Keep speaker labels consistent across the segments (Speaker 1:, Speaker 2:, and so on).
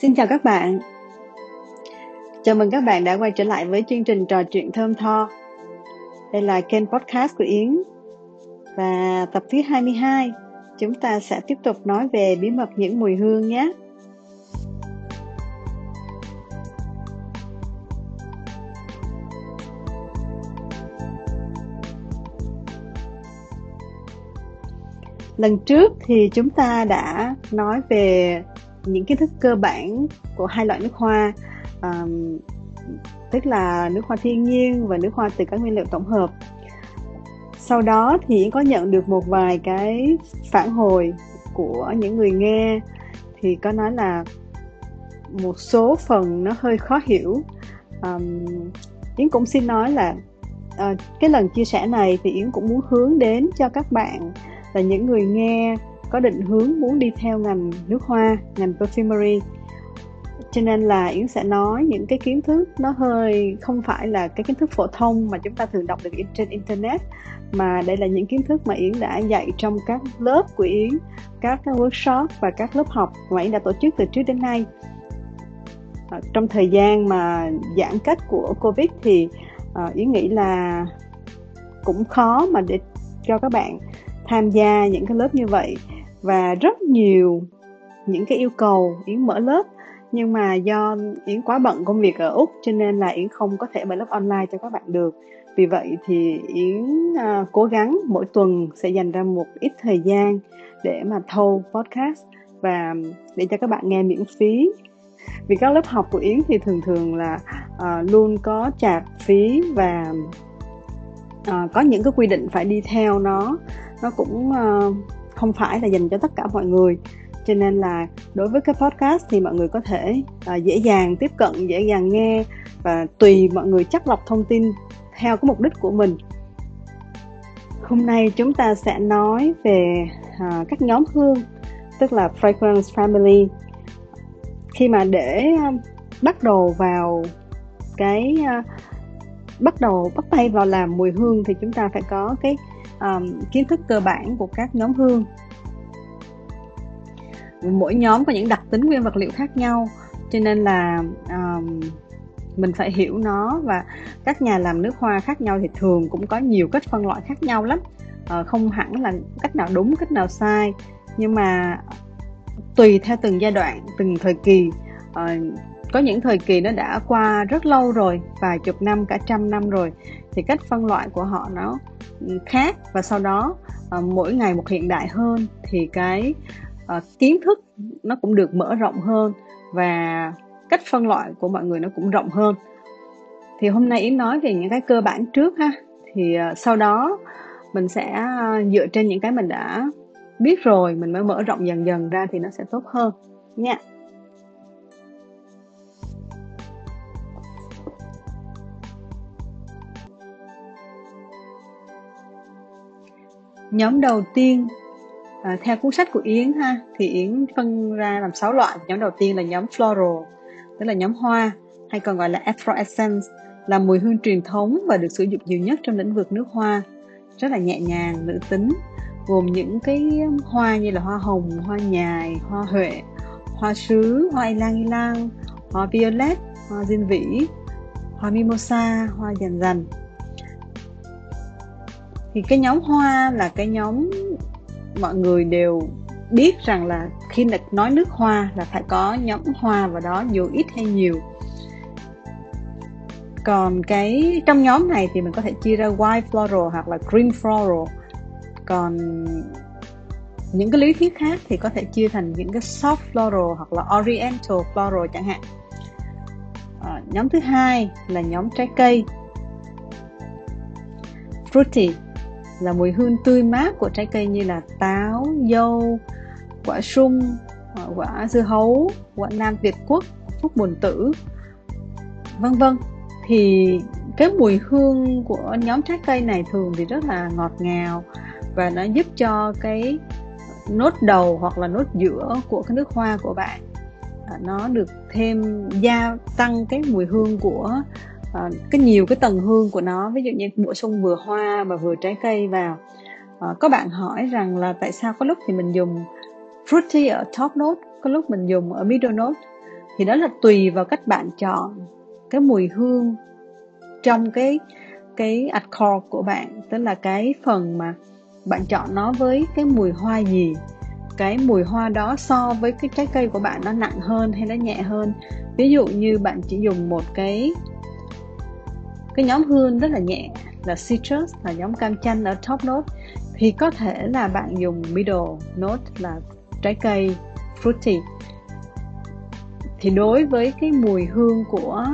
Speaker 1: Xin chào các bạn. Chào mừng các bạn đã quay trở lại với chương trình trò chuyện thơm tho. Đây là kênh podcast của Yến. Và tập thứ 22, chúng ta sẽ tiếp tục nói về bí mật những mùi hương nhé. Lần trước thì chúng ta đã nói về những kiến thức cơ bản của hai loại nước hoa. Um, tức là nước hoa thiên nhiên và nước hoa từ các nguyên liệu tổng hợp. Sau đó thì Yến có nhận được một vài cái phản hồi của những người nghe. Thì có nói là một số phần nó hơi khó hiểu. Um, yến cũng xin nói là uh, cái lần chia sẻ này thì yến cũng muốn hướng đến cho các bạn là những người nghe có định hướng muốn đi theo ngành nước hoa ngành perfumery. Cho nên là yến sẽ nói những cái kiến thức nó hơi không phải là cái kiến thức phổ thông mà chúng ta thường đọc được trên internet mà đây là những kiến thức mà yến đã dạy trong các lớp của yến các workshop và các lớp học mà yến đã tổ chức từ trước đến nay. À, trong thời gian mà giãn cách của covid thì à, yến nghĩ là cũng khó mà để cho các bạn tham gia những cái lớp như vậy và rất nhiều những cái yêu cầu yến mở lớp. Nhưng mà do yến quá bận công việc ở úc cho nên là yến không có thể mở lớp online cho các bạn được. Vì vậy thì yến à, cố gắng mỗi tuần sẽ dành ra một ít thời gian để mà thâu podcast và để cho các bạn nghe miễn phí. Vì các lớp học của yến thì thường thường là à, luôn có chạc phí và à, có những cái quy định phải đi theo nó. Nó cũng uh, không phải là dành cho tất cả mọi người. Cho nên là đối với cái podcast thì mọi người có thể uh, dễ dàng tiếp cận dễ dàng nghe và tùy mọi người chắc lọc thông tin theo cái mục đích của mình. Hôm nay chúng ta sẽ nói về uh, các nhóm hương tức là fragrance family. Khi mà để uh, bắt đầu vào cái uh, bắt đầu bắt tay vào làm mùi hương thì chúng ta phải có cái um, kiến thức cơ bản của các nhóm hương. Mỗi nhóm có những đặc tính nguyên vật liệu khác nhau cho nên là um, mình phải hiểu nó và các nhà làm nước hoa khác nhau thì thường cũng có nhiều cách phân loại khác nhau lắm. Uh, không hẳn là cách nào đúng cách nào sai nhưng mà tùy theo từng giai đoạn từng thời kỳ uh, có những thời kỳ nó đã qua rất lâu rồi vài chục năm cả trăm năm rồi. Thì cách phân loại của họ nó ừ, khác. Và sau đó uh, mỗi ngày một hiện đại hơn thì cái uh, kiến thức nó cũng được mở rộng hơn. Và cách phân loại của mọi người nó cũng rộng hơn. Thì hôm nay yến nói về những cái cơ bản trước ha. Thì uh, sau đó mình sẽ uh, dựa trên những cái mình đã biết rồi mình mới mở rộng dần dần ra thì nó sẽ tốt hơn nha. Nhóm đầu tiên à, theo cuốn sách của Yến ha thì Yến phân ra làm 6 loại. Nhóm đầu tiên là nhóm floral tức là nhóm hoa hay còn gọi là efflorescence là mùi hương truyền thống và được sử dụng nhiều nhất trong lĩnh vực nước hoa. Rất là nhẹ nhàng nữ tính gồm những cái hoa như là hoa hồng hoa nhài hoa huệ hoa sứ hoa ylang ylang hoa violet hoa diên vĩ hoa mimosa hoa dần dần thì cái nhóm hoa là cái nhóm mọi người đều biết rằng là khi nói nước hoa là phải có nhóm hoa vào đó dù ít hay nhiều. Còn cái trong nhóm này thì mình có thể chia ra white floral hoặc là green floral. Còn những cái lý thuyết khác thì có thể chia thành những cái soft floral hoặc là oriental floral chẳng hạn. À, nhóm thứ hai là nhóm trái cây. Fruity là mùi hương tươi mát của trái cây như là táo, dâu, quả sung, à, quả dưa hấu, quả nam Việt Quốc, phúc bồn tử, vân vân. Thì cái mùi hương của nhóm trái cây này thường thì rất là ngọt ngào và nó giúp cho cái nốt đầu hoặc là nốt giữa của cái nước hoa của bạn à, nó được thêm gia tăng cái mùi hương của uh, cái nhiều cái tầng hương của nó ví dụ như bổ sung vừa hoa và vừa trái cây vào. Uh, có bạn hỏi rằng là tại sao có lúc thì mình dùng fruity ở top note có lúc mình dùng ở middle note. Thì đó là tùy vào cách bạn chọn cái mùi hương trong cái cái accord của bạn. Tức là cái phần mà bạn chọn nó với cái mùi hoa gì. Cái mùi hoa đó so với cái trái cây của bạn nó nặng hơn hay nó nhẹ hơn. Ví dụ như bạn chỉ dùng một cái cái nhóm hương rất là nhẹ, là citrus, là nhóm cam chanh ở top note thì có thể là bạn dùng middle note là trái cây, fruity. Thì đối với cái mùi hương của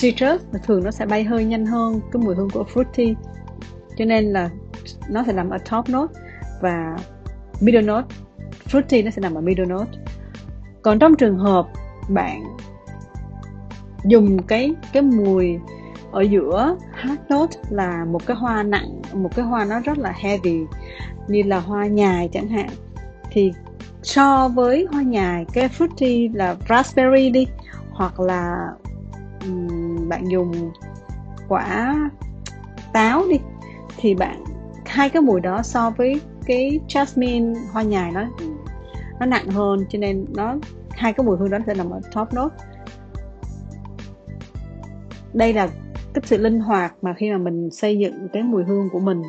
Speaker 1: citrus thường nó sẽ bay hơi nhanh hơn cái mùi hương của fruity. Cho nên là nó sẽ nằm ở top note và middle note fruity nó sẽ nằm ở middle note còn trong trường hợp bạn dùng cái cái mùi ở giữa hard note là một cái hoa nặng một cái hoa nó rất là heavy như là hoa nhài chẳng hạn. Thì so với hoa nhài cái fruity là raspberry đi hoặc là um, bạn dùng quả táo đi thì bạn hai cái mùi đó so với cái jasmine hoa nhài nó nó nặng hơn cho nên nó hai cái mùi hương đó sẽ nằm ở top note đây là cái sự linh hoạt mà khi mà mình xây dựng cái mùi hương của mình.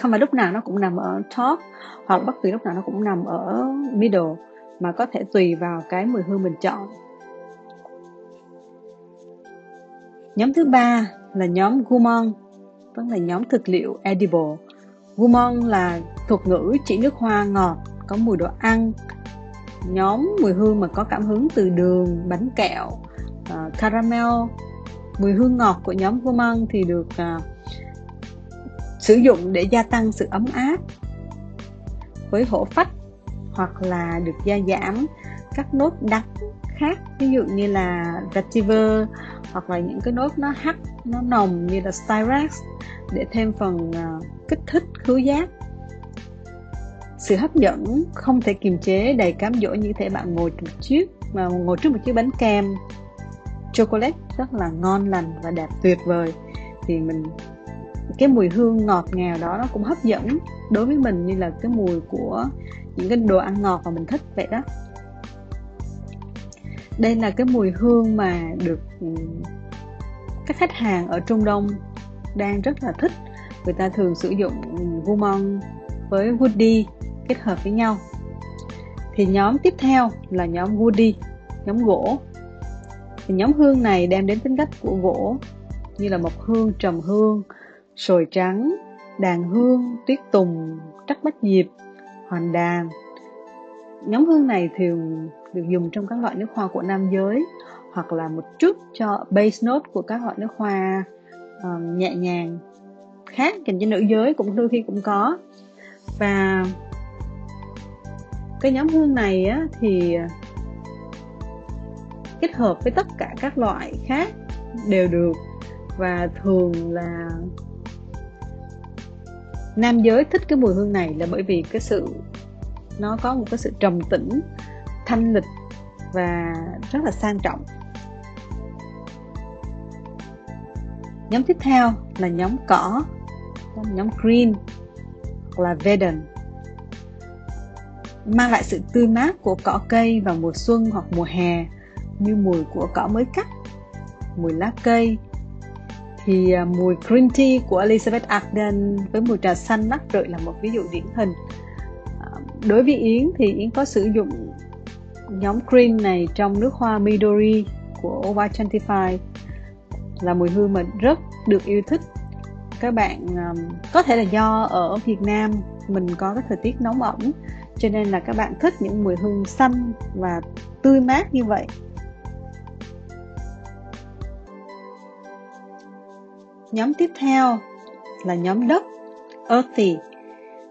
Speaker 1: Không phải lúc nào nó cũng nằm ở top hoặc bất kỳ lúc nào nó cũng nằm ở middle mà có thể tùy vào cái mùi hương mình chọn. Nhóm thứ ba là nhóm gourmand tức là nhóm thực liệu edible. Gourmand là thuật ngữ chỉ nước hoa ngọt có mùi đồ ăn. Nhóm mùi hương mà có cảm hứng từ đường bánh kẹo uh, caramel mùi hương ngọt của nhóm gourmand thì được uh, sử dụng để gia tăng sự ấm áp với hổ phách hoặc là được gia giảm các nốt đắng khác ví dụ như là vetiver hoặc là những cái nốt nó hắc nó nồng như là styrax để thêm phần uh, kích thích khứu giác. Sự hấp dẫn không thể kiềm chế đầy cám dỗ như thể bạn ngồi một chiếc mà ngồi trước một chiếc bánh kem chocolate rất là ngon lành và đẹp tuyệt vời. Thì mình, cái mùi hương ngọt ngào đó nó cũng hấp dẫn đối với mình như là cái mùi của những cái đồ ăn ngọt mà mình thích vậy đó. Đây là cái mùi hương mà được ừ, các khách hàng ở Trung Đông đang rất là thích. Người ta thường sử dụng Gourmand với Woody kết hợp với nhau. Thì nhóm tiếp theo là nhóm Woody, nhóm gỗ thì nhóm hương này đem đến tính cách của gỗ như là mộc hương trầm hương sồi trắng đàn hương tuyết tùng trắc bách diệp hoàn đàn nhóm hương này thường được dùng trong các loại nước hoa của nam giới hoặc là một chút cho base note của các loại nước hoa um, nhẹ nhàng khác dành cho nữ giới cũng đôi khi cũng có. Và cái nhóm hương này á, thì kết hợp với tất cả các loại khác đều được. Và thường là nam giới thích cái mùi hương này là bởi vì cái sự, nó có một cái sự trầm tĩnh, thanh lịch và rất là sang trọng. Nhóm tiếp theo là nhóm cỏ, nhóm green hoặc là vegan mang lại sự tươi mát của cỏ cây vào mùa xuân hoặc mùa hè như mùi của cỏ mới cắt mùi lá cây thì à, mùi green tea của Elizabeth Arden với mùi trà xanh nắc rượi là một ví dụ điển hình. À, đối với Yến thì Yến có sử dụng nhóm green này trong nước hoa Midori của Y25 là mùi hương mà rất được yêu thích. Các bạn um, có thể là do ở Việt Nam mình có cái thời tiết nóng ẩm cho nên là các bạn thích những mùi hương xanh và tươi mát như vậy. Nhóm tiếp theo là nhóm đất, earthy,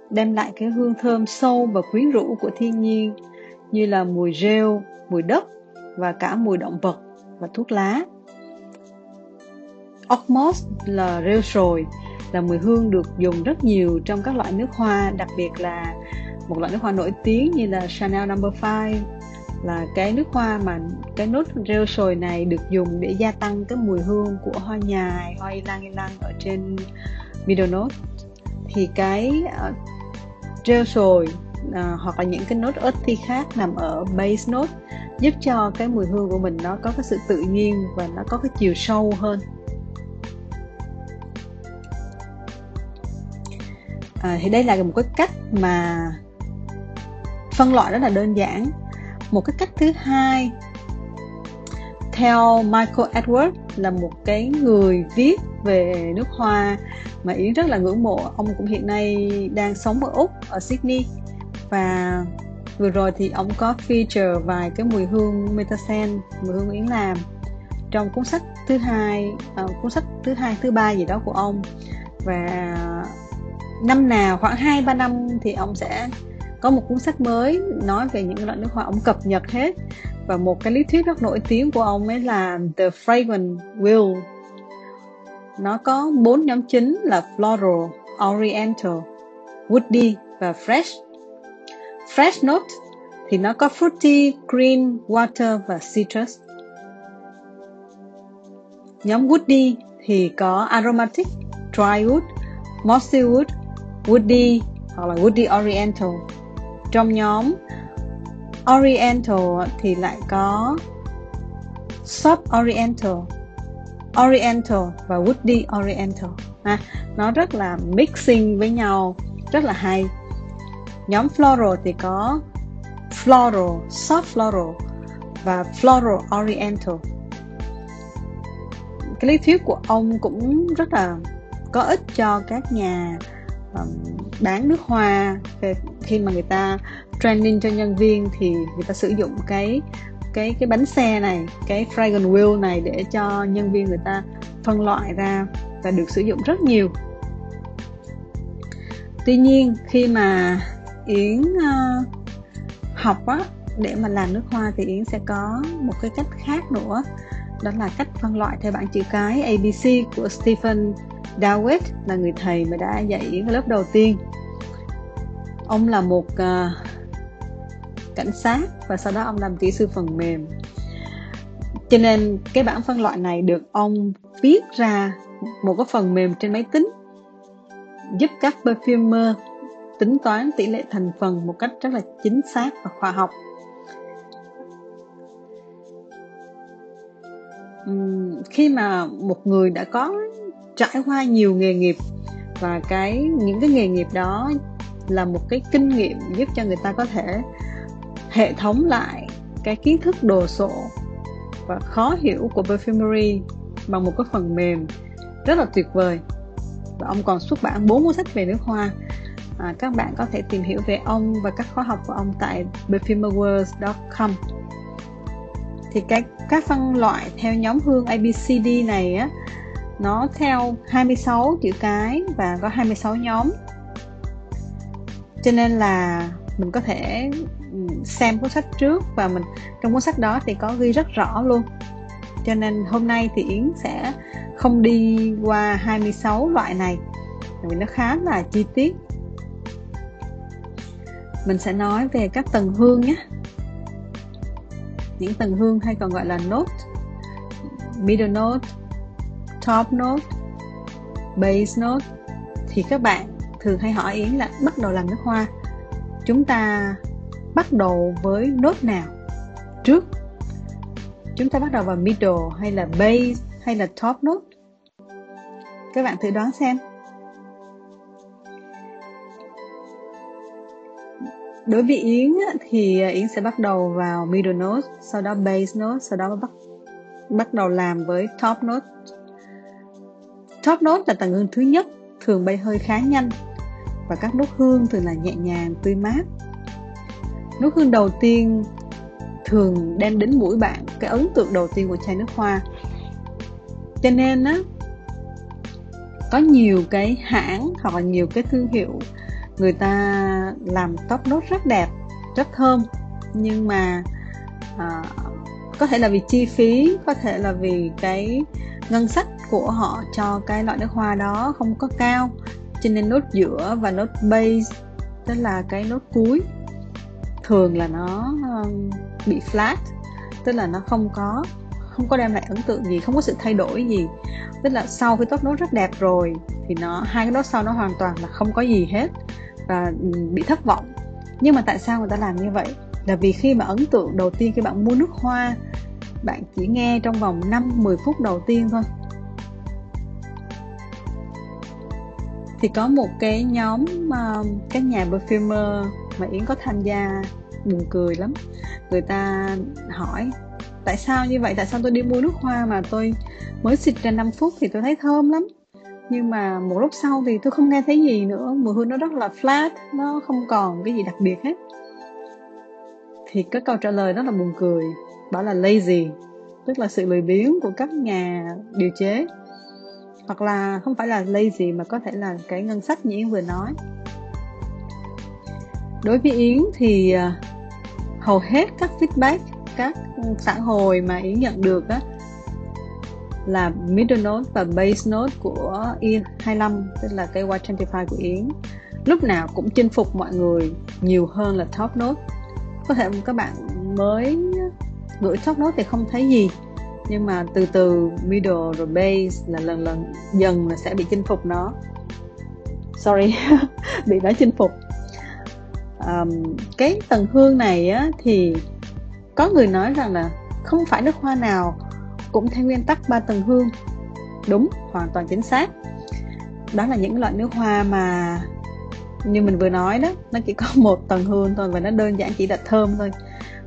Speaker 1: đem lại cái hương thơm sâu và quyến rũ của thiên nhiên, như là mùi rêu, mùi đất và cả mùi động vật và thuốc lá Osmos là rêu sồi, là mùi hương được dùng rất nhiều trong các loại nước hoa, đặc biệt là một loại nước hoa nổi tiếng như là Chanel Number no. 5 là cái nước hoa mà cái nốt rêu sồi này được dùng để gia tăng cái mùi hương của hoa nhài, hoa ylang ylang ở trên middle note. Thì cái uh, rêu sồi uh, hoặc là những cái nốt earthy khác nằm ở base note giúp cho cái mùi hương của mình nó có cái sự tự nhiên và nó có cái chiều sâu hơn. À, thì đây là một cái cách mà phân loại rất là đơn giản một cái cách thứ hai. Theo Michael Edward là một cái người viết về nước hoa mà Yến rất là ngưỡng mộ. Ông cũng hiện nay đang sống ở Úc ở Sydney. Và vừa rồi thì ông có feature vài cái mùi hương Metasen mùi hương Yến làm trong cuốn sách thứ hai uh, cuốn sách thứ hai thứ ba gì đó của ông. Và năm nào khoảng 2 3 năm thì ông sẽ có một cuốn sách mới nói về những loại nước hoa ông cập nhật hết và một cái lý thuyết rất nổi tiếng của ông ấy là The Fragrant Wheel nó có bốn nhóm chính là floral, oriental, woody và fresh. Fresh note thì nó có fruity, green, water và citrus. Nhóm woody thì có aromatic, dry wood, mossy wood, woody hoặc là woody oriental. Trong nhóm oriental thì lại có soft oriental Oriental và Woody Oriental. À, nó rất là mixing với nhau rất là hay. Nhóm floral thì có floral soft floral và floral oriental. Cái lý thuyết của ông cũng rất là có ích cho các nhà um, bán nước hoa khi mà người ta training cho nhân viên thì người ta sử dụng cái cái cái bánh xe này cái fragrance wheel này để cho nhân viên người ta phân loại ra và được sử dụng rất nhiều. Tuy nhiên khi mà yến uh, học á để mà làm nước hoa thì yến sẽ có một cái cách khác nữa đó là cách phân loại theo bảng chữ cái abc của stephen Dawet là người thầy mà đã dạy yến lớp đầu tiên. Ông là một uh, cảnh sát và sau đó ông làm kỹ sư phần mềm. Cho nên cái bảng phân loại này được ông viết ra một cái phần mềm trên máy tính giúp các perfumer tính toán tỷ lệ thành phần một cách rất là chính xác và khoa học. Uhm, khi mà một người đã có trải qua nhiều nghề nghiệp và cái những cái nghề nghiệp đó là một cái kinh nghiệm giúp cho người ta có thể hệ thống lại cái kiến thức đồ sộ và khó hiểu của perfumery bằng một cái phần mềm rất là tuyệt vời. Và ông còn xuất bản bốn cuốn sách về nước hoa. À, các bạn có thể tìm hiểu về ông và các khóa học của ông tại perfumerworld.com thì cái các phân loại theo nhóm hương ABCD này á nó theo 26 chữ cái và có 26 nhóm. Cho nên là mình có thể xem cuốn sách trước và mình, trong cuốn sách đó thì có ghi rất rõ luôn. Cho nên hôm nay thì Yến sẽ không đi qua 26 loại này vì nó khá là chi tiết. Mình sẽ nói về các tầng hương nhé. Những tầng hương hay còn gọi là note, middle note top note, base note, thì các bạn thường hay hỏi Yến là bắt đầu làm nước hoa. Chúng ta bắt đầu với nốt nào? Trước, chúng ta bắt đầu vào middle hay là base hay là top note? Các bạn thử đoán xem. Đối với yến thì yến sẽ bắt đầu vào middle note, sau đó base note, sau đó bắt bắt đầu làm với top note top note là tầng hương thứ nhất thường bay hơi khá nhanh và các nốt hương thường là nhẹ nhàng tươi mát. Nốt hương đầu tiên thường đem đến mũi bạn cái ấn tượng đầu tiên của chai nước hoa. Cho nên á có nhiều cái hãng hoặc là nhiều cái thương hiệu người ta làm top nốt rất đẹp rất thơm. Nhưng mà à, có thể là vì chi phí có thể là vì cái ngân sách của họ cho cái loại nước hoa đó không có cao. Cho nên nốt giữa và nốt base, tức là cái nốt cuối, thường là nó um, bị flat, tức là nó không có không có đem lại ấn tượng gì, không có sự thay đổi gì. Tức là sau khi top nốt rất đẹp rồi, thì nó, hai cái nốt sau nó hoàn toàn là không có gì hết và bị thất vọng. Nhưng mà tại sao người ta làm như vậy? Là vì khi mà ấn tượng đầu tiên khi bạn mua nước hoa, bạn chỉ nghe trong vòng 5-10 phút đầu tiên thôi. Thì có một cái nhóm uh, các nhà perfumer mà Yến có tham gia buồn cười lắm. Người ta hỏi tại sao như vậy? Tại sao tôi đi mua nước hoa mà tôi mới xịt ra 5 phút thì tôi thấy thơm lắm? Nhưng mà một lúc sau thì tôi không nghe thấy gì nữa. Mùi hương nó rất là flat nó không còn cái gì đặc biệt hết. Thì cái câu trả lời rất là buồn cười bảo là lazy tức là sự lười biếng của các nhà điều chế hoặc là không phải là lazy mà có thể là cái ngân sách như Yến vừa nói. Đối với Yến thì à, hầu hết các feedback, các phản hồi mà Yến nhận được á, là middle note và base note của E25 tức là cái Y25 của Yến. Lúc nào cũng chinh phục mọi người nhiều hơn là top note. Có thể các bạn mới gửi top note thì không thấy gì nhưng mà từ từ middle rồi base là lần lần dần là sẽ bị chinh phục nó. Sorry bị nó chinh phục. Um, cái tầng hương này á thì có người nói rằng là không phải nước hoa nào cũng theo nguyên tắc ba tầng hương. Đúng hoàn toàn chính xác. Đó là những loại nước hoa mà như mình vừa nói đó nó chỉ có một tầng hương thôi và nó đơn giản chỉ là thơm thôi.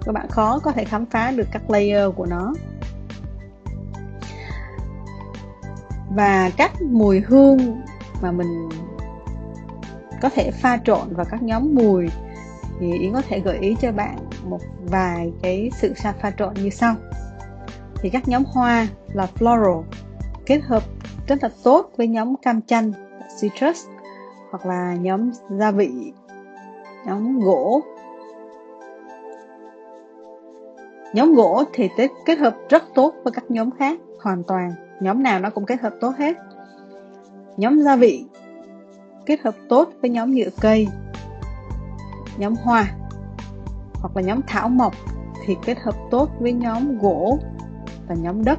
Speaker 1: Các bạn khó có thể khám phá được các layer của nó. Và các mùi hương mà mình có thể pha trộn vào các nhóm mùi thì Yến có thể gợi ý cho bạn một vài cái sự pha trộn như sau. Thì các nhóm hoa là floral, kết hợp rất là tốt với nhóm cam chanh, citrus hoặc là nhóm gia vị, nhóm gỗ. Nhóm gỗ thì kết hợp rất tốt với các nhóm khác, hoàn toàn. Nhóm nào nó cũng kết hợp tốt hết. Nhóm gia vị, kết hợp tốt với nhóm nhựa cây. Nhóm hoa hoặc là nhóm thảo mộc thì kết hợp tốt với nhóm gỗ và nhóm đất.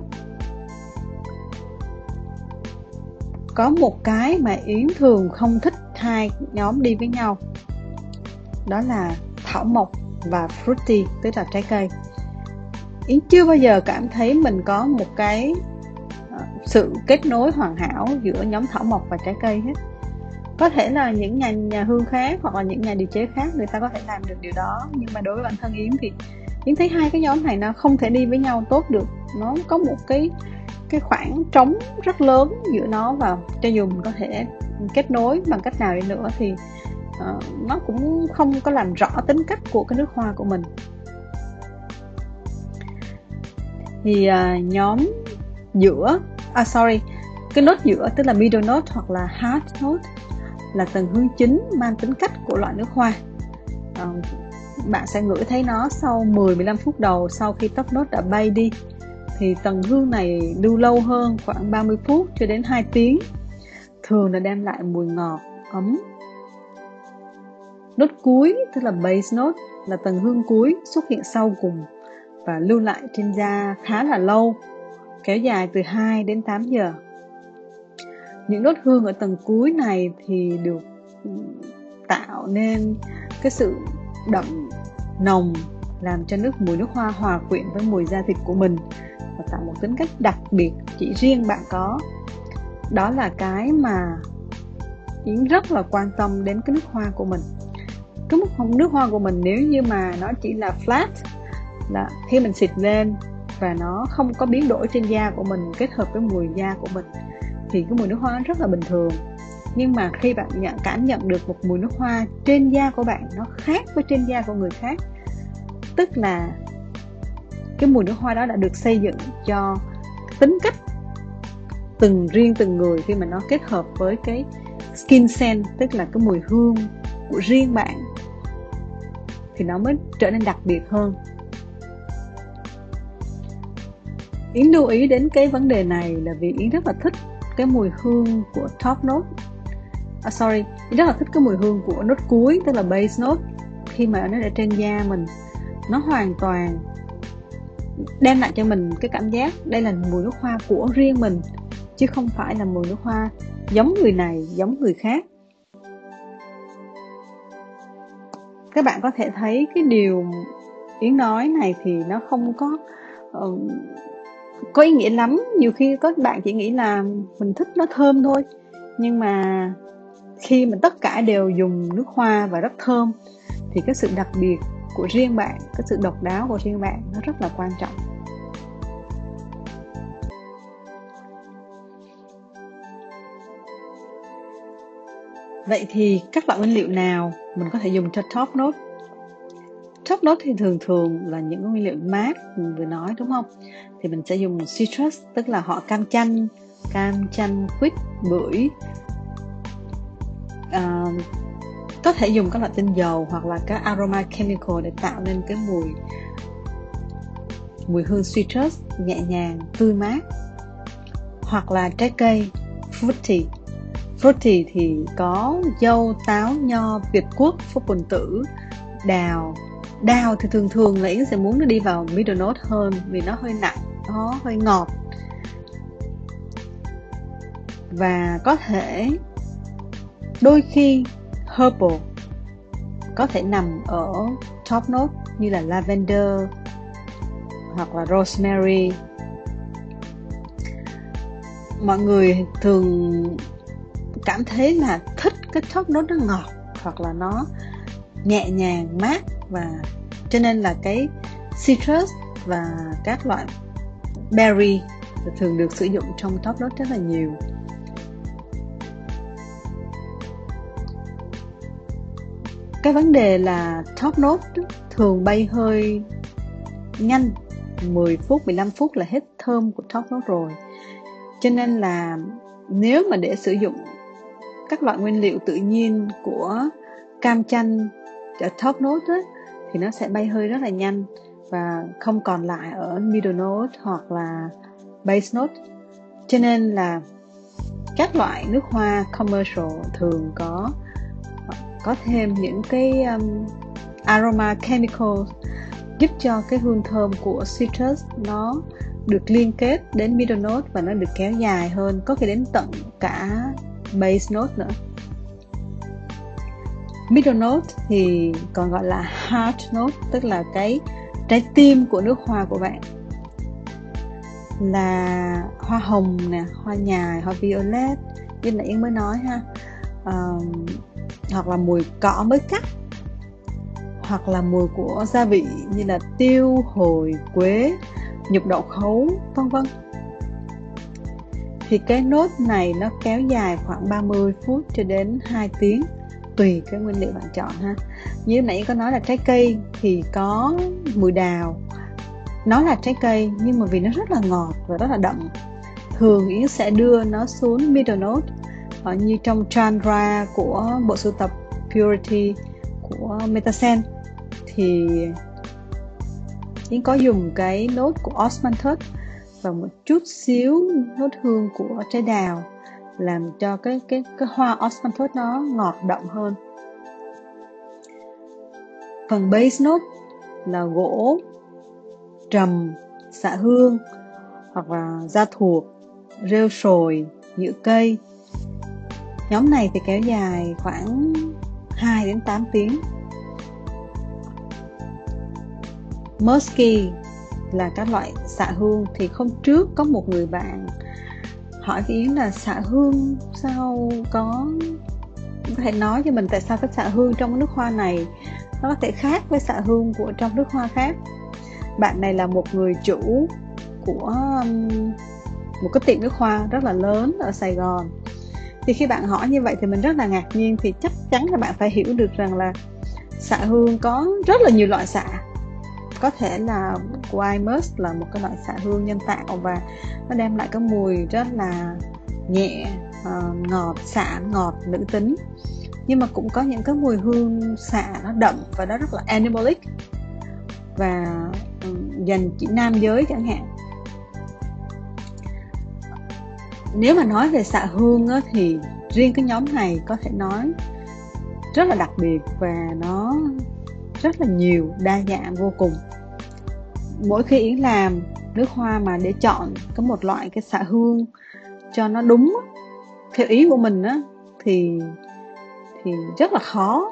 Speaker 1: Có một cái mà yến thường không thích hai nhóm đi với nhau, đó là thảo mộc và fruity, tức là trái cây yến chưa bao giờ cảm thấy mình có một cái ờ, sự kết nối hoàn hảo giữa nhóm thảo mộc và trái cây hết. Có thể là những nhà nhà hương khác hoặc là những nhà điều chế khác người ta có thể làm được điều đó nhưng mà đối với bản thân yến thì yến thấy hai cái nhóm này nó không thể đi với nhau tốt được. Nó có một cái cái khoảng trống rất lớn giữa nó và cho dù mình có thể kết nối bằng cách nào đi nữa thì uh, nó cũng không có làm rõ tính cách của cái nước hoa của mình thì uh, nhóm giữa à sorry cái nốt giữa tức là middle note hoặc là heart note là tầng hương chính mang tính cách của loại nước hoa. Uh, bạn sẽ ngửi thấy nó sau 10-15 phút đầu sau khi top nốt đã bay đi. Thì tầng hương này lưu lâu hơn khoảng 30 phút cho đến 2 tiếng. Thường là đem lại mùi ngọt, ấm. Nốt cuối tức là base note là tầng hương cuối xuất hiện sau cùng và lưu lại trên da khá là lâu, kéo dài từ 2 đến 8 giờ. Những nốt hương ở tầng cuối này thì được ừ, tạo nên cái sự đậm nồng làm cho nước mùi nước hoa hòa quyện với mùi da thịt của mình và tạo một tính cách đặc biệt chỉ riêng bạn có đó là cái mà Yến rất là quan tâm đến cái nước hoa của mình cái nước hoa của mình nếu như mà nó chỉ là flat là khi mình xịt lên và nó không có biến đổi trên da của mình kết hợp với mùi da của mình thì cái mùi nước hoa rất là bình thường. Nhưng mà khi bạn nhận, cảm nhận được một mùi nước hoa trên da của bạn nó khác với trên da của người khác, tức là cái mùi nước hoa đó đã được xây dựng cho tính cách từng riêng từng người khi mà nó kết hợp với cái skin scent, tức là cái mùi hương của riêng bạn thì nó mới trở nên đặc biệt hơn. Yến lưu ý đến cái vấn đề này là vì Yến rất là thích cái mùi hương của top note. À, sorry Yến rất là thích cái mùi hương của nốt cuối tức là base note. Khi mà nó ở trên da mình nó hoàn toàn đem lại cho mình cái cảm giác đây là mùi nước hoa của riêng mình chứ không phải là mùi nước hoa giống người này giống người khác. Các bạn có thể thấy cái điều yến nói này thì nó không có uh, có ý nghĩa lắm nhiều khi các bạn chỉ nghĩ là mình thích nó thơm thôi nhưng mà khi mà tất cả đều dùng nước hoa và rất thơm, thì cái sự đặc biệt của riêng bạn, cái sự độc đáo của riêng bạn nó rất là quan trọng Vậy thì các loại nguyên liệu nào mình có thể dùng cho top note? Top note thì thường thường là những nguyên liệu mát, mình vừa nói, đúng không? Thì mình sẽ dùng citrus tức là họ cam chanh, cam chanh, quýt, bưởi. À, có thể dùng các loại tinh dầu hoặc là các aroma chemical để tạo nên cái mùi mùi hương citrus nhẹ nhàng, tươi mát. Hoặc là trái cây fruity Fruity thì có dâu, táo, nho, việt quốc, phúc quỳnh tử, đào Đào thì thường thường là Yến sẽ muốn nó đi vào middle note hơn vì nó hơi nặng, nó hơi ngọt. Và có thể đôi khi herbal có thể nằm ở top note như là lavender hoặc là rosemary. Mọi người thường cảm thấy là thích cái top note nó ngọt hoặc là nó nhẹ nhàng mát và cho nên là cái citrus và các loại berry thường được sử dụng trong top note rất là nhiều. Cái vấn đề là top note thường bay hơi nhanh 10 phút 15 phút là hết thơm của top note rồi. Cho nên là nếu mà để sử dụng các loại nguyên liệu tự nhiên của cam chanh ở top note ấy, thì nó sẽ bay hơi rất là nhanh và không còn lại ở middle note hoặc là base note. Cho nên là các loại nước hoa commercial thường có có thêm những cái um, aroma chemicals giúp cho cái hương thơm của citrus nó được liên kết đến middle note và nó được kéo dài hơn có khi đến tận cả base note nữa. Middle note thì còn gọi là heart note tức là cái trái tim của nước hoa của bạn là hoa hồng nè hoa nhài hoa violet. Như nãy mới nói ha. Um, hoặc là mùi cỏ mới cắt. Hoặc là mùi của gia vị như là tiêu hồi quế nhục đậu khấu vân vân. Thì cái nốt này nó kéo dài khoảng 30 phút cho đến 2 tiếng tùy cái nguyên liệu bạn chọn ha. Như nãy có nói là trái cây thì có mùi đào. Nó là trái cây nhưng mà vì nó rất là ngọt và rất là đậm, thường yến sẽ đưa nó xuống middle note ở như trong Chandra của bộ sưu tập Purity của Metasen. Thì Yến có dùng cái nốt của Osmanthus và một chút xíu nốt hương của trái đào làm cho cái cái cái hoa osmanthus nó ngọt đậm hơn. Phần base note là gỗ, trầm, xạ hương hoặc là da thuộc, rêu sồi, nhựa cây. Nhóm này thì kéo dài khoảng 2 đến 8 tiếng. Musky là các loại xạ hương thì không trước có một người bạn hỏi với Yến là xạ hương sao có có thể nói cho mình tại sao cái xạ hương trong nước hoa này? Nó có thể khác với xạ hương của trong nước hoa khác. Bạn này là một người chủ của um, một cái tiệm nước hoa rất là lớn ở Sài Gòn. Thì khi bạn hỏi như vậy thì mình rất là ngạc nhiên, thì chắc chắn là bạn phải hiểu được rằng là xạ hương có rất là nhiều loại xạ có thể là Wimus là một cái loại xạ hương nhân tạo và nó đem lại cái mùi rất là nhẹ uh, ngọt xạ ngọt nữ tính. Nhưng mà cũng có những cái mùi hương xạ nó đậm và nó rất là animalic và um, dành chỉ nam giới chẳng hạn. Nếu mà nói về xạ hương á, thì riêng cái nhóm này có thể nói rất là đặc biệt và nó rất là nhiều, đa dạng vô cùng. Mỗi khi yến làm nước hoa mà để chọn có một loại cái xạ hương cho nó đúng, theo ý của mình á, thì thì rất là khó.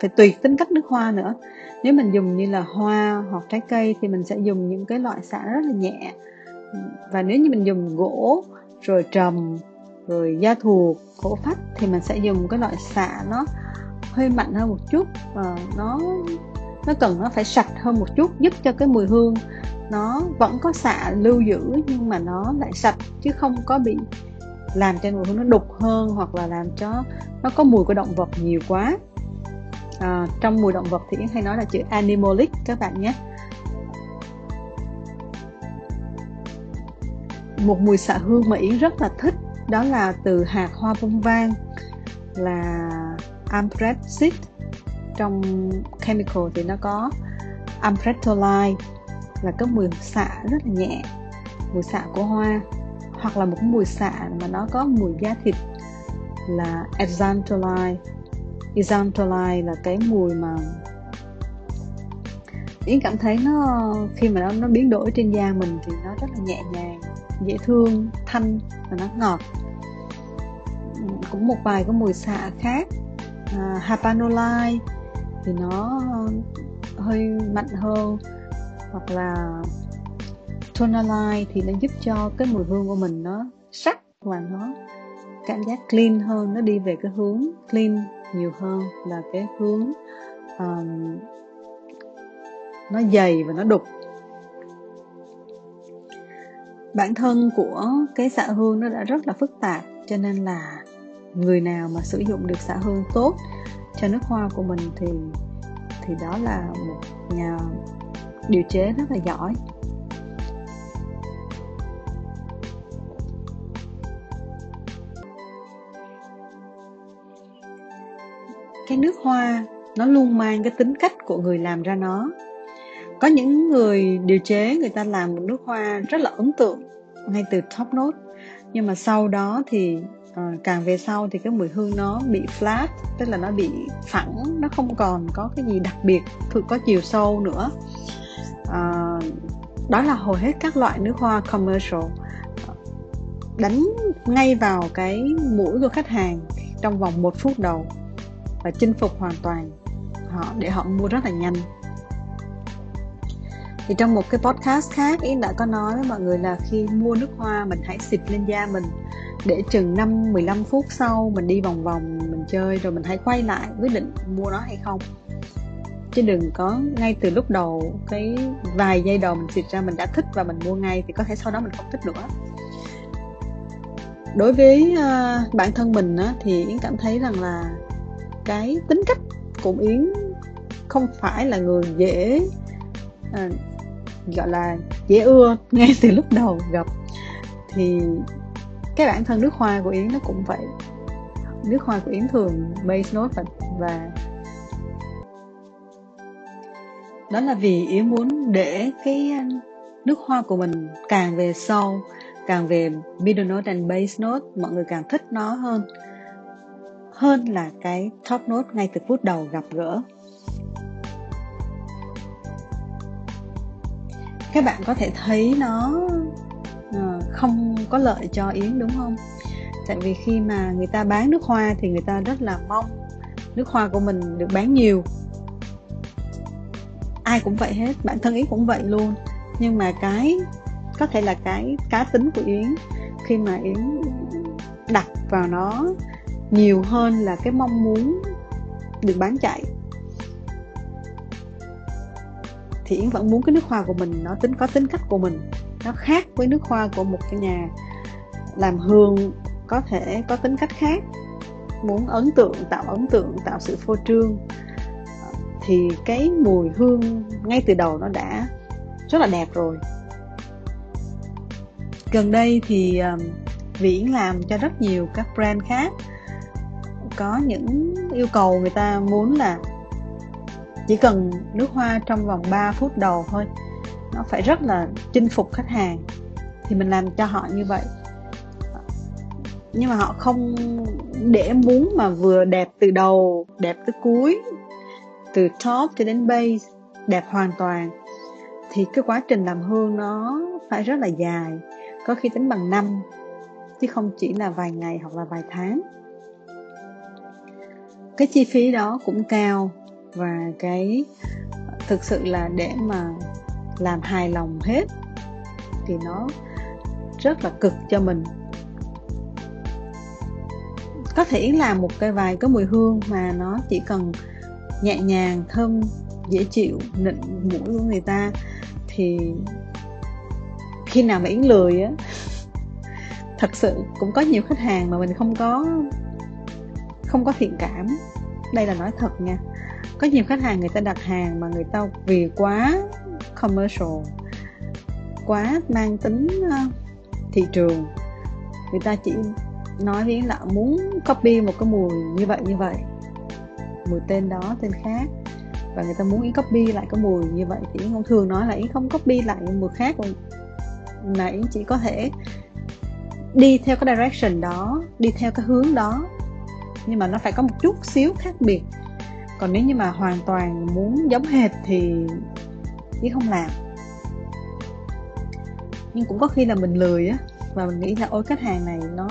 Speaker 1: Phải tùy tính cách nước hoa nữa. Nếu mình dùng như là hoa hoặc trái cây thì mình sẽ dùng những cái loại xạ rất là nhẹ. Và nếu như mình dùng gỗ, rồi trầm, rồi da thuộc, gỗ phách thì mình sẽ dùng cái loại xạ nó hơi mạnh hơn một chút và nó nó cần nó phải sạch hơn một chút giúp cho cái mùi hương nó vẫn có xạ lưu giữ nhưng mà nó lại sạch chứ không có bị làm cho mùi hương nó đục hơn hoặc là làm cho nó có mùi của động vật nhiều quá. À, trong mùi động vật thì Yến hay nói là chữ animalic các bạn nhé. Một mùi xạ hương mà Yến rất là thích đó là từ hạt hoa bông vang là ambrette trong chemical thì nó có ambretoline là cái mùi xạ rất là nhẹ, mùi xạ của hoa, hoặc là một mùi xạ mà nó có mùi da thịt là exantoline exantoline là cái mùi mà Yến cảm thấy nó, khi mà nó nó biến đổi trên da mình thì nó rất là nhẹ nhàng, dễ thương, thanh và nó ngọt. Cũng một vài cái mùi xạ khác à, thì nó hơi mạnh hơn. Hoặc là tonalai thì nó giúp cho cái mùi hương của mình nó sắc và nó cảm giác clean hơn nó đi về cái hướng clean nhiều hơn là cái hướng um, nó dày và nó đục. Bản thân của cái xạ hương nó đã rất là phức tạp cho nên là người nào mà sử dụng được xạ hương tốt cho nước hoa của mình thì thì đó là một nhà điều chế rất là giỏi. Cái nước hoa nó luôn mang cái tính cách của người làm ra nó. Có những người điều chế người ta làm một nước hoa rất là ấn tượng ngay từ top note nhưng mà sau đó thì Ờ, càng về sau thì cái mùi hương nó bị flat tức là nó bị phẳng nó không còn có cái gì đặc biệt thực có chiều sâu nữa. À, đó là hầu hết các loại nước hoa commercial. Đánh ngay vào cái mũi của khách hàng trong vòng một phút đầu và chinh phục hoàn toàn họ để họ mua rất là nhanh. Thì trong một cái podcast khác Yến đã có nói với mọi người là khi mua nước hoa mình hãy xịt lên da mình để chừng 5 15 phút sau mình đi vòng vòng mình chơi rồi mình hãy quay lại quyết định mua nó hay không. Chứ đừng có ngay từ lúc đầu cái vài giây đầu mình xịt ra mình đã thích và mình mua ngay thì có thể sau đó mình không thích nữa. Đối với uh, bản thân mình á, thì yến cảm thấy rằng là cái tính cách của yến không phải là người dễ uh, gọi là dễ ưa ngay từ lúc đầu gặp. Thì cái bản thân nước hoa của yến nó cũng vậy. Nước hoa của yến thường base note và, và đó là vì yến muốn để cái à, nước hoa của mình càng về sâu càng về middle note and base note mọi người càng thích nó hơn hơn là cái top note ngay từ phút đầu gặp gỡ. Các bạn có thể thấy nó Ờ, không có lợi cho yến, đúng không? Tại vì khi mà người ta bán nước hoa thì người ta rất là mong nước hoa của mình được bán nhiều. Ai cũng vậy hết, bản thân yến cũng vậy luôn. Nhưng mà cái, có thể là cái cá tính của yến, khi mà yến đặt vào nó nhiều hơn là cái mong muốn được bán chạy, thì yến vẫn muốn cái nước hoa của mình nó tính, có tính cách của mình nó khác với nước hoa của một cái nhà làm hương có thể có tính cách khác. Muốn ấn tượng, tạo ấn tượng, tạo sự phô trương. Thì cái mùi hương ngay từ đầu nó đã rất là đẹp rồi. Gần đây thì viễn làm cho rất nhiều các brand khác. Có những yêu cầu người ta muốn là chỉ cần nước hoa trong vòng 3 phút đầu thôi nó phải rất là chinh phục khách hàng thì mình làm cho họ như vậy. Nhưng mà họ không để muốn mà vừa đẹp từ đầu, đẹp tới cuối, từ top cho đến base, đẹp hoàn toàn. Thì cái quá trình làm hương nó phải rất là dài, có khi tính bằng năm, chứ không chỉ là vài ngày hoặc là vài tháng. Cái chi phí đó cũng cao và cái thực sự là để mà làm hài lòng hết, thì nó rất là cực cho mình. Có thể làm một cái vài cái mùi hương mà nó chỉ cần nhẹ nhàng, thơm, dễ chịu, nịnh mũi của người ta, thì khi nào mà yến lười á, thật sự cũng có nhiều khách hàng mà mình không có không có thiện cảm. Đây là nói thật nha, có nhiều khách hàng người ta đặt hàng mà người ta vì quá commercial quá mang tính ờ, thị trường. Người ta chỉ nói với là muốn copy một cái mùi như vậy như vậy, mùi tên đó, tên khác. Và người ta muốn ý copy lại cái mùi như vậy thì không thường nói là ý không copy lại mùi khác mà ý chỉ có thể đi theo cái direction đó, đi theo cái hướng đó. Nhưng mà nó phải có một chút xíu khác biệt. Còn nếu như mà hoàn toàn muốn giống hệt thì chứ không làm. Nhưng cũng có khi là mình lười á và mình nghĩ là ôi khách hàng này nó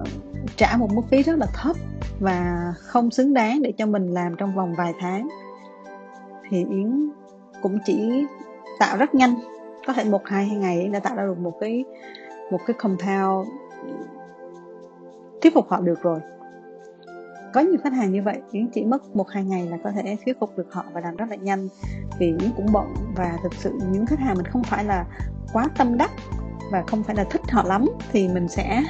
Speaker 1: uh, trả một mức phí rất là thấp và không xứng đáng để cho mình làm trong vòng vài tháng. Thì yến cũng chỉ tạo rất nhanh có thể một hai ngày yến đã tạo ra được một cái một cái compound thuyết phục họ được rồi có nhiều khách hàng như vậy yến chỉ mất một hai ngày là có thể thuyết phục được họ và làm rất là nhanh. Vì yến cũng bận và thực sự những khách hàng mình không phải là quá tâm đắc và không phải là thích họ lắm thì mình sẽ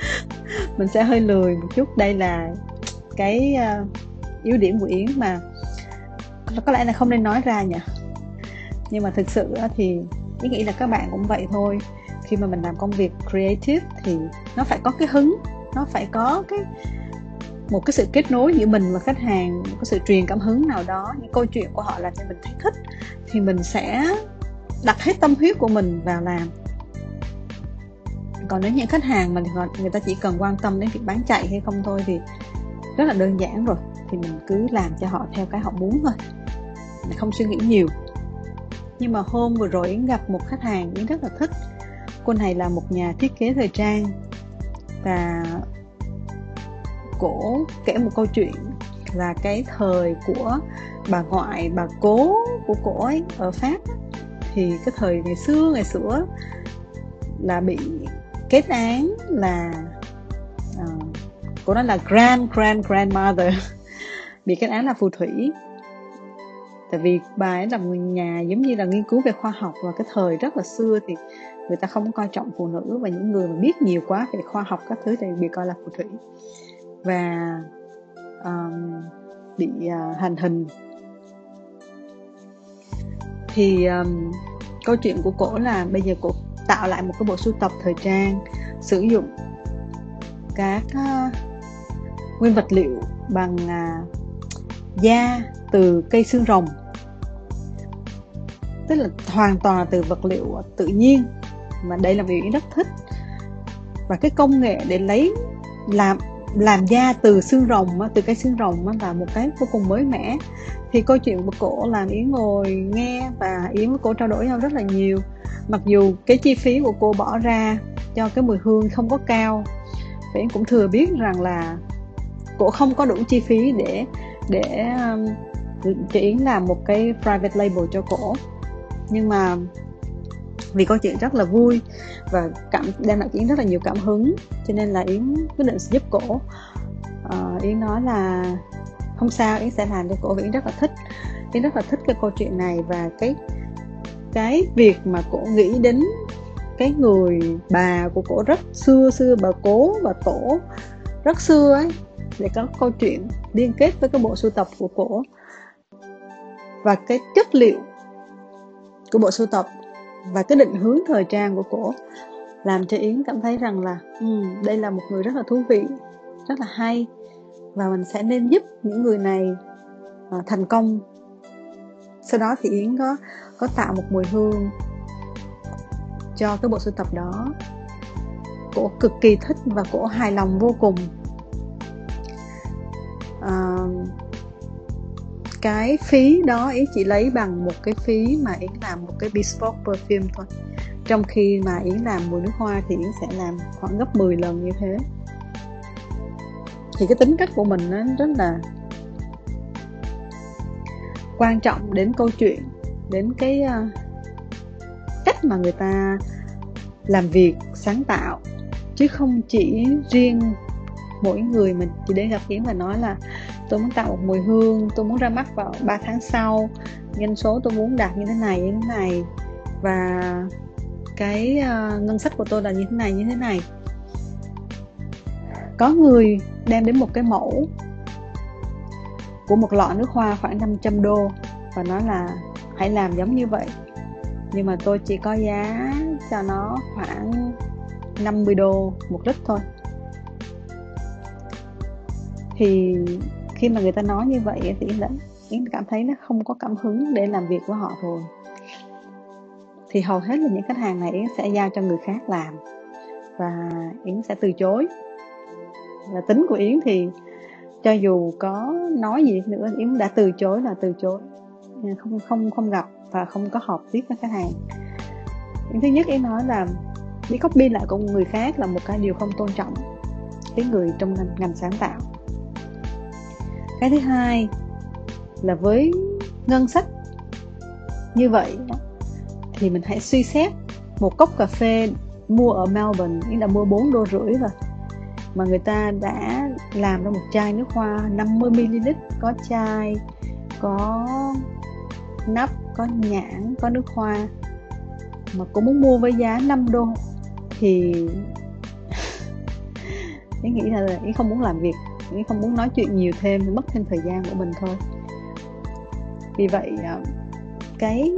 Speaker 1: mình sẽ hơi lười một chút. Đây là cái ờ, uh, yếu điểm của yến mà có lẽ là không nên nói ra nhỉ. Nhưng mà thực sự thì yến nghĩ là các bạn cũng vậy thôi. Khi mà mình làm công việc creative thì nó phải có cái hứng nó phải có cái một cái sự kết nối giữa mình và khách hàng, một cái sự truyền cảm hứng nào đó, những câu chuyện của họ làm cho mình thấy thích, thì mình sẽ đặt hết tâm huyết của mình vào làm. Còn nếu những khách hàng mà người ta chỉ cần quan tâm đến việc bán chạy hay không thôi thì rất là đơn giản rồi, thì mình cứ làm cho họ theo cái họ muốn thôi. Mình không suy nghĩ nhiều. Nhưng mà hôm vừa rồi yến gặp một khách hàng yến rất là thích. Cô này là một nhà thiết kế thời trang và cổ kể một câu chuyện là cái thời của bà ngoại bà cố của cổ ấy ở pháp. Thì cái thời ngày xưa ngày xưa là bị kết án là à, uh, cô nói là grand grand grandmother. Bị kết án là phù thủy. Tại vì bà ấy là người nhà giống như là nghiên cứu về khoa học và cái thời rất là xưa thì người ta không coi trọng phụ nữ và những người mà biết nhiều quá về khoa học các thứ thì bị coi là phù thủy và um, bị uh, hành hình. Thì um, câu chuyện của cổ là bây giờ cổ tạo lại một cái bộ sưu tập thời trang sử dụng các uh, nguyên vật liệu bằng uh, da từ cây xương rồng. Tức là hoàn toàn là từ vật liệu tự nhiên mà đây là điều rất thích. Và cái công nghệ để lấy làm làm da từ xương rồng từ cái xương rồng là một cái vô cùng mới mẻ. Thì câu chuyện của cổ làm yến ngồi nghe và yến với cổ trao đổi nhau rất là nhiều. Mặc dù cái chi phí của cô bỏ ra cho cái mùi hương không có cao và yến cũng thừa biết rằng là cổ không có đủ chi phí để để um, cho yến làm một cái private label cho cổ. Nhưng mà vì câu chuyện rất là vui và cảm đem lại yến rất là nhiều cảm hứng. Cho nên là yến quyết định giúp cổ. À, yến nói là không sao yến sẽ làm cho cổ vì yến rất là thích. Yến rất là thích cái câu chuyện này và cái cái việc mà cổ nghĩ đến cái người bà của cổ rất xưa xưa bà cố và tổ rất xưa ấy để có câu chuyện liên kết với cái bộ sưu tập của cổ. Và cái chất liệu của bộ sưu tập và cái định hướng thời trang của cổ làm cho yến cảm thấy rằng là um, đây là một người rất là thú vị rất là hay. Và mình sẽ nên giúp những người này uh, thành công. Sau đó thì yến có có tạo một mùi hương cho cái bộ sưu tập đó. Cổ cực kỳ thích và cổ hài lòng vô cùng. Uh, cái phí đó ý chỉ lấy bằng một cái phí mà yến làm một cái bespoke perfume thôi. Trong khi mà yến làm mùi nước hoa thì yến sẽ làm khoảng gấp 10 lần như thế. Thì cái tính cách của mình nó rất là quan trọng đến câu chuyện, đến cái ờ, cách mà người ta làm việc, sáng tạo. Chứ không chỉ riêng mỗi người mình chỉ đến gặp Yến và nói là tôi muốn tạo một mùi hương tôi muốn ra mắt vào 3 tháng sau. Doanh số tôi muốn đạt như thế này như thế này. Và cái uh, ngân sách của tôi là như thế này như thế này. Có người đem đến một cái mẫu của một lọ nước hoa khoảng 500 đô và nói là hãy làm giống như vậy. Nhưng mà tôi chỉ có giá cho nó khoảng 50 đô một lít thôi. Thì khi mà người ta nói như vậy thì Yến Yến cảm thấy nó không có cảm hứng để làm việc của họ rồi. Thì hầu hết là những khách hàng này Yến sẽ giao cho người khác làm và Yến sẽ từ chối. Và tính của Yến thì cho dù có nói gì nữa Yến đã từ chối là từ chối. Không không không gặp và không có họp tiếp với khách hàng. Yến thứ nhất Yến nói là đi copy lại của người khác là một cái điều không tôn trọng cái người trong ngành, ngành sáng tạo cái thứ hai là với ngân sách. Như vậy thì mình hãy suy xét một cốc cà phê mua ở Melbourne, nghĩa là mua 4 đô rưỡi rồi, mà người ta đã làm ra một chai nước hoa 50ml có chai, có nắp, có nhãn, có nước hoa, mà cũng muốn mua với giá 5 đô thì ý nghĩ là ý không muốn làm việc cũng không muốn nói chuyện nhiều thêm, mất thêm thời gian của mình thôi. Vì vậy à, cái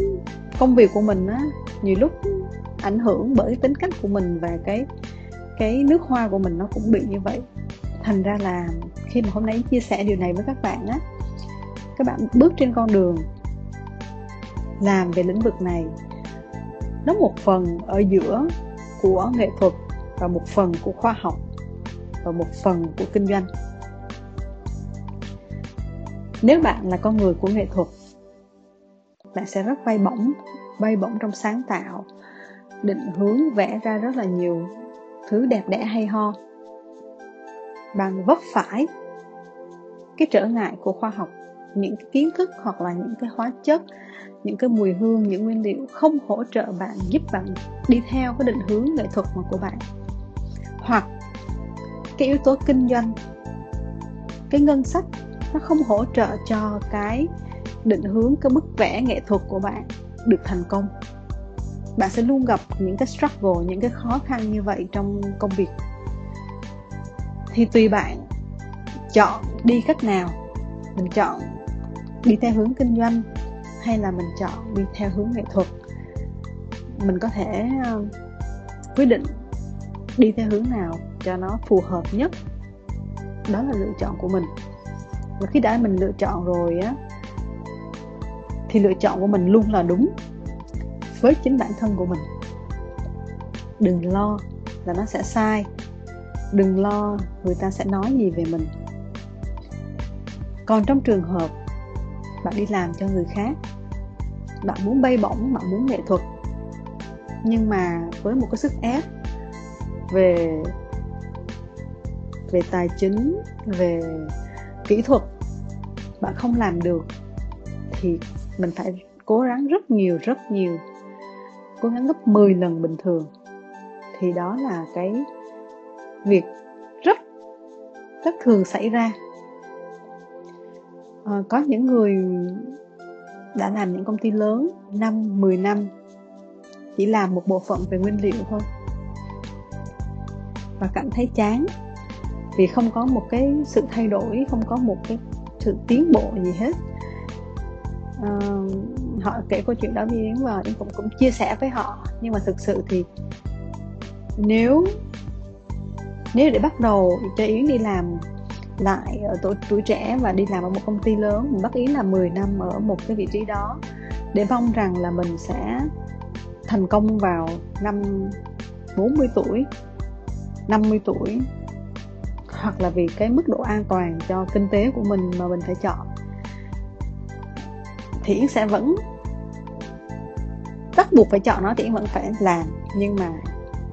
Speaker 1: công việc của mình á, nhiều lúc ảnh hưởng bởi tính cách của mình và cái cái nước hoa của mình nó cũng bị như vậy. Thành ra là khi mà hôm nay chia sẻ điều này với các bạn á, các bạn bước trên con đường làm về lĩnh vực này, nó một phần ở giữa của nghệ thuật và một phần của khoa học và một phần của kinh doanh nếu bạn là con người của nghệ thuật, bạn sẽ rất bay bổng bay bổng trong sáng tạo, định hướng vẽ ra rất là nhiều thứ đẹp đẽ hay ho. Bằng vấp phải cái trở ngại của khoa học, những cái kiến thức hoặc là những cái hóa chất, những cái mùi hương, những nguyên liệu không hỗ trợ bạn, giúp bạn đi theo cái định hướng nghệ thuật mà của bạn. Hoặc cái yếu tố kinh doanh, cái ngân sách nó không hỗ trợ cho cái định hướng, cái bức vẽ nghệ thuật của bạn được thành công. Bạn sẽ luôn gặp những cái struggle, những cái khó khăn như vậy trong công việc. Thì tùy bạn chọn đi cách nào. Mình chọn đi theo hướng kinh doanh hay là mình chọn đi theo hướng nghệ thuật. Mình có thể ờ, quyết định đi theo hướng nào cho nó phù hợp nhất. Đó là lựa chọn của mình và khi đã mình lựa chọn rồi á, thì lựa chọn của mình luôn là đúng với chính bản thân của mình. Đừng lo là nó sẽ sai. Đừng lo người ta sẽ nói gì về mình. Còn trong trường hợp bạn đi làm cho người khác, bạn muốn bay bổng, bạn muốn nghệ thuật, nhưng mà với một cái sức ép về về tài chính, về kỹ thuật bạn không làm được thì mình phải cố gắng rất nhiều rất nhiều cố gắng gấp 10 lần bình thường. Thì đó là cái việc rất rất thường xảy ra. À, có những người đã làm những công ty lớn 5, 10 năm chỉ làm một bộ phận về nguyên liệu thôi và cảm thấy chán vì không có một cái sự thay đổi không có một cái sự tiến bộ gì hết. À, họ kể câu chuyện đó với yến và yến cũng cũng chia sẻ với họ. Nhưng mà thực sự thì nếu nếu để bắt đầu cho yến đi làm lại ở tuổi, tuổi trẻ và đi làm ở một công ty lớn mình bắt yến là 10 năm ở một cái vị trí đó để mong rằng là mình sẽ thành công vào năm 40 tuổi 50 tuổi hoặc là vì cái mức độ an toàn cho kinh tế của mình mà mình phải chọn, thì Yến sẽ vẫn, bắt buộc phải chọn nó thì Yến vẫn phải làm. Nhưng mà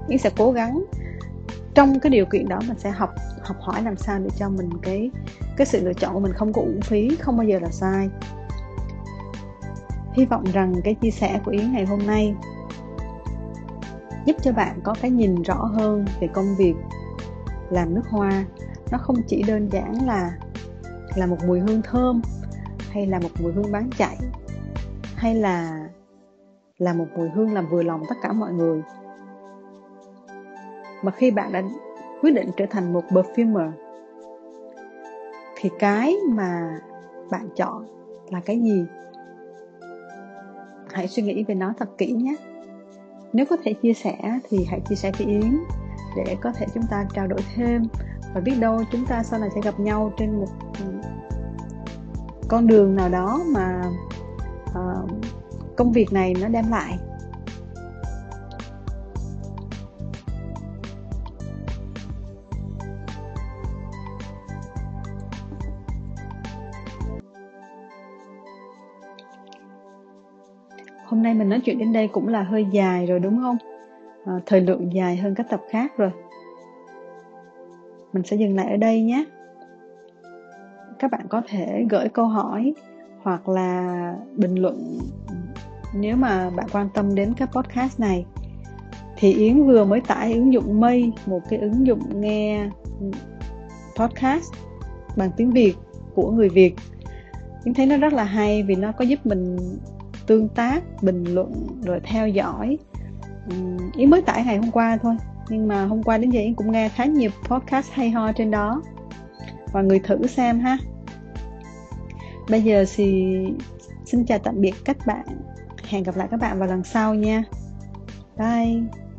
Speaker 1: Yến sẽ cố gắng trong cái điều kiện đó mình sẽ học học hỏi làm sao để cho mình cái cái sự lựa chọn của mình không có uổng phí, không bao giờ là sai. Hy vọng rằng cái chia sẻ của yến ngày hôm nay giúp cho bạn có cái nhìn rõ hơn về công việc làm nước hoa nó không chỉ đơn giản là là một mùi hương thơm, hay là một mùi hương bán chạy, hay là là một mùi hương làm vừa lòng tất cả mọi người. Mà khi bạn đã quyết định trở thành một perfumer, thì cái mà bạn chọn là cái gì? Hãy suy nghĩ về nó thật kỹ nhé. Nếu có thể chia sẻ thì hãy chia sẻ với yến để có thể chúng ta trao đổi thêm và biết đâu chúng ta sau này sẽ gặp nhau trên một ừ, con đường nào đó mà uh, công việc này nó đem lại. Hôm nay mình nói chuyện đến đây cũng là hơi dài rồi đúng không? À, thời lượng dài hơn các tập khác rồi mình sẽ dừng lại ở đây nhé. Các bạn có thể gửi câu hỏi hoặc là bình luận nếu mà bạn quan tâm đến cái podcast này. Thì Yến vừa mới tải ứng dụng Mây một cái ứng dụng nghe podcast bằng tiếng Việt của người Việt. Yến thấy nó rất là hay vì nó có giúp mình tương tác, bình luận rồi theo dõi. Yến mới tải ngày hôm qua thôi nhưng mà hôm qua đến giờ em cũng nghe khá nhiều podcast hay ho trên đó. Và người thử xem ha. Bây giờ thì xin chào tạm biệt các bạn. Hẹn gặp lại các bạn vào lần sau nha. Bye.